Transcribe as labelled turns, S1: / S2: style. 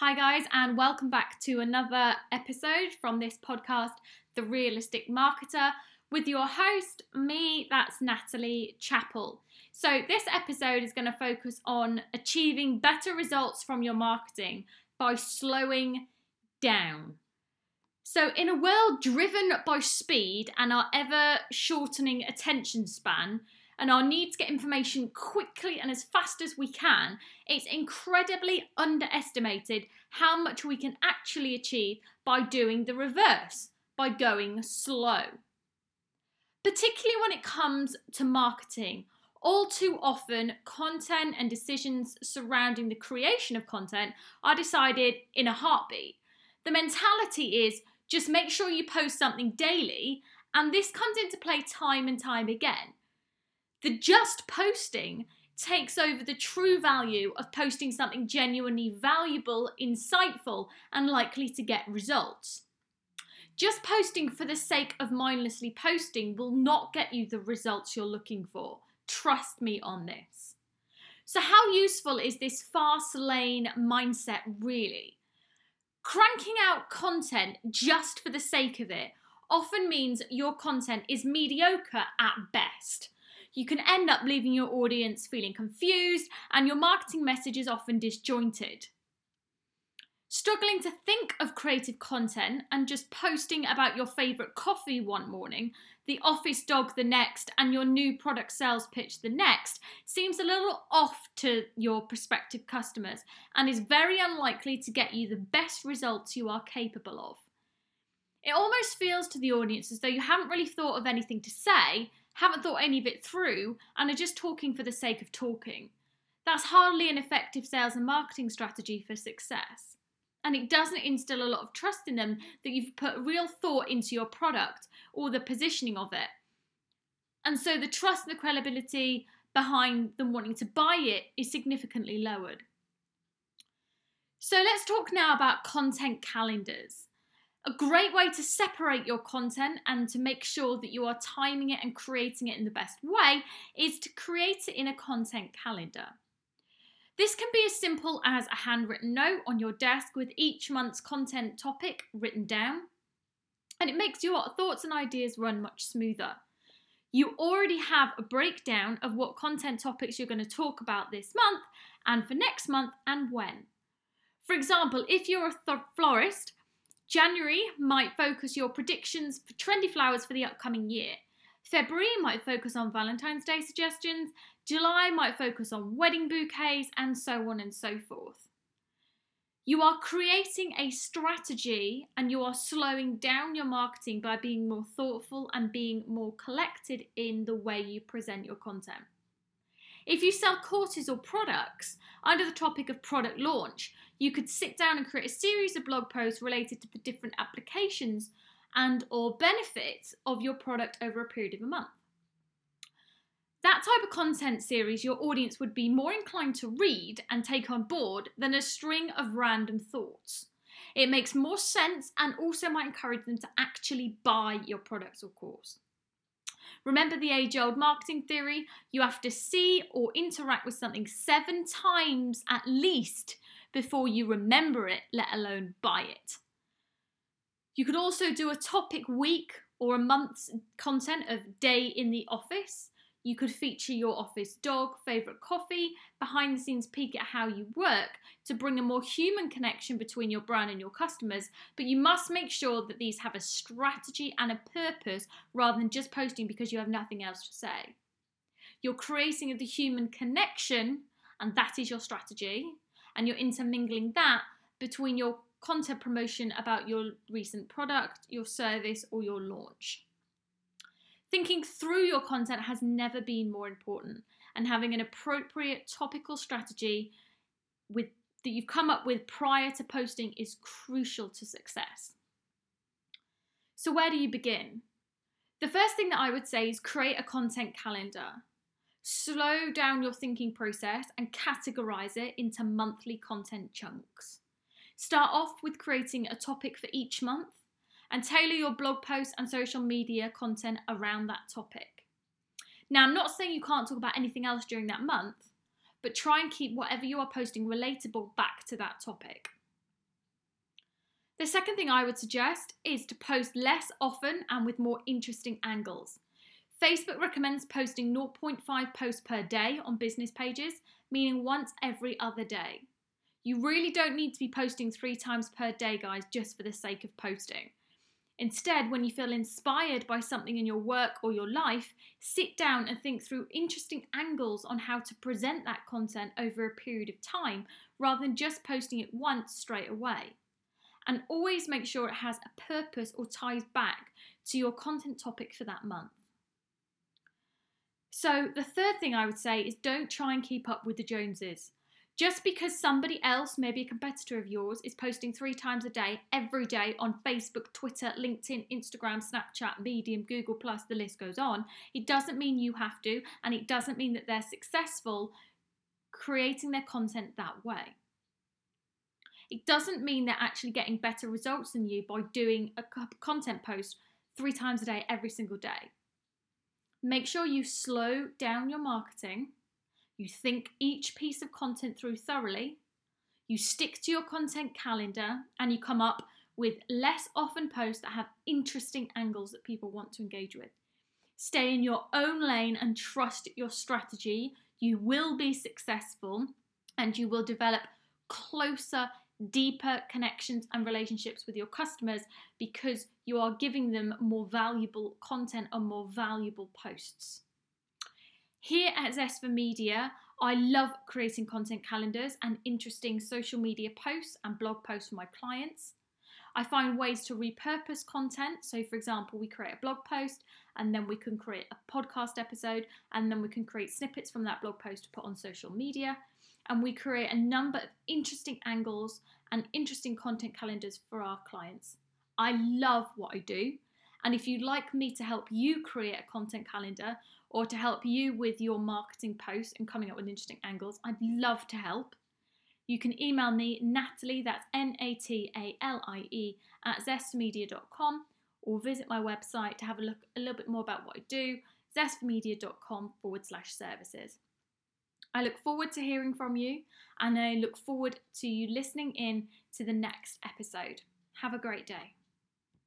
S1: Hi, guys, and welcome back to another episode from this podcast, The Realistic Marketer, with your host, me, that's Natalie Chappell. So, this episode is going to focus on achieving better results from your marketing by slowing down. So, in a world driven by speed and our ever shortening attention span, and our need to get information quickly and as fast as we can, it's incredibly underestimated how much we can actually achieve by doing the reverse, by going slow. Particularly when it comes to marketing, all too often, content and decisions surrounding the creation of content are decided in a heartbeat. The mentality is just make sure you post something daily, and this comes into play time and time again. The just posting takes over the true value of posting something genuinely valuable, insightful, and likely to get results. Just posting for the sake of mindlessly posting will not get you the results you're looking for. Trust me on this. So, how useful is this fast lane mindset really? Cranking out content just for the sake of it often means your content is mediocre at best you can end up leaving your audience feeling confused and your marketing message is often disjointed. Struggling to think of creative content and just posting about your favourite coffee one morning, the office dog the next, and your new product sales pitch the next seems a little off to your prospective customers and is very unlikely to get you the best results you are capable of. It almost feels to the audience as though you haven't really thought of anything to say haven't thought any of it through, and are just talking for the sake of talking. That's hardly an effective sales and marketing strategy for success. And it doesn't instill a lot of trust in them that you've put real thought into your product or the positioning of it. And so the trust and the credibility behind them wanting to buy it is significantly lowered. So let's talk now about content calendars. A great way to separate your content and to make sure that you are timing it and creating it in the best way is to create it in a content calendar. This can be as simple as a handwritten note on your desk with each month's content topic written down, and it makes your thoughts and ideas run much smoother. You already have a breakdown of what content topics you're going to talk about this month and for next month and when. For example, if you're a th- florist, January might focus your predictions for trendy flowers for the upcoming year. February might focus on Valentine's Day suggestions. July might focus on wedding bouquets, and so on and so forth. You are creating a strategy and you are slowing down your marketing by being more thoughtful and being more collected in the way you present your content. If you sell courses or products under the topic of product launch, you could sit down and create a series of blog posts related to the different applications and or benefits of your product over a period of a month. That type of content series your audience would be more inclined to read and take on board than a string of random thoughts. It makes more sense and also might encourage them to actually buy your products or course. Remember the age old marketing theory? You have to see or interact with something seven times at least before you remember it, let alone buy it. You could also do a topic week or a month's content of day in the office. You could feature your office dog, favourite coffee, behind the scenes peek at how you work to bring a more human connection between your brand and your customers. But you must make sure that these have a strategy and a purpose rather than just posting because you have nothing else to say. You're creating the human connection, and that is your strategy, and you're intermingling that between your content promotion about your recent product, your service, or your launch. Thinking through your content has never been more important, and having an appropriate topical strategy with that you've come up with prior to posting is crucial to success. So, where do you begin? The first thing that I would say is create a content calendar. Slow down your thinking process and categorize it into monthly content chunks. Start off with creating a topic for each month and tailor your blog posts and social media content around that topic. Now, I'm not saying you can't talk about anything else during that month, but try and keep whatever you are posting relatable back to that topic. The second thing I would suggest is to post less often and with more interesting angles. Facebook recommends posting 0.5 posts per day on business pages, meaning once every other day. You really don't need to be posting three times per day, guys, just for the sake of posting. Instead, when you feel inspired by something in your work or your life, sit down and think through interesting angles on how to present that content over a period of time rather than just posting it once straight away. And always make sure it has a purpose or ties back to your content topic for that month. So, the third thing I would say is don't try and keep up with the Joneses. Just because somebody else, maybe a competitor of yours, is posting three times a day, every day on Facebook, Twitter, LinkedIn, Instagram, Snapchat, Medium, Google, Plus, the list goes on, it doesn't mean you have to, and it doesn't mean that they're successful creating their content that way. It doesn't mean they're actually getting better results than you by doing a content post three times a day, every single day. Make sure you slow down your marketing you think each piece of content through thoroughly, you stick to your content calendar, and you come up with less often posts that have interesting angles that people want to engage with. Stay in your own lane and trust your strategy. You will be successful and you will develop closer, deeper connections and relationships with your customers because you are giving them more valuable content and more valuable posts. Here at Zest for Media, I love creating content calendars and interesting social media posts and blog posts for my clients. I find ways to repurpose content. So, for example, we create a blog post and then we can create a podcast episode and then we can create snippets from that blog post to put on social media. And we create a number of interesting angles and interesting content calendars for our clients. I love what I do. And if you'd like me to help you create a content calendar or to help you with your marketing posts and coming up with interesting angles, I'd love to help. You can email me, Natalie, that's N A T A L I E, at zestmedia.com, or visit my website to have a look a little bit more about what I do, zestmedia.com forward slash services. I look forward to hearing from you and I look forward to you listening in to the next episode. Have a great day.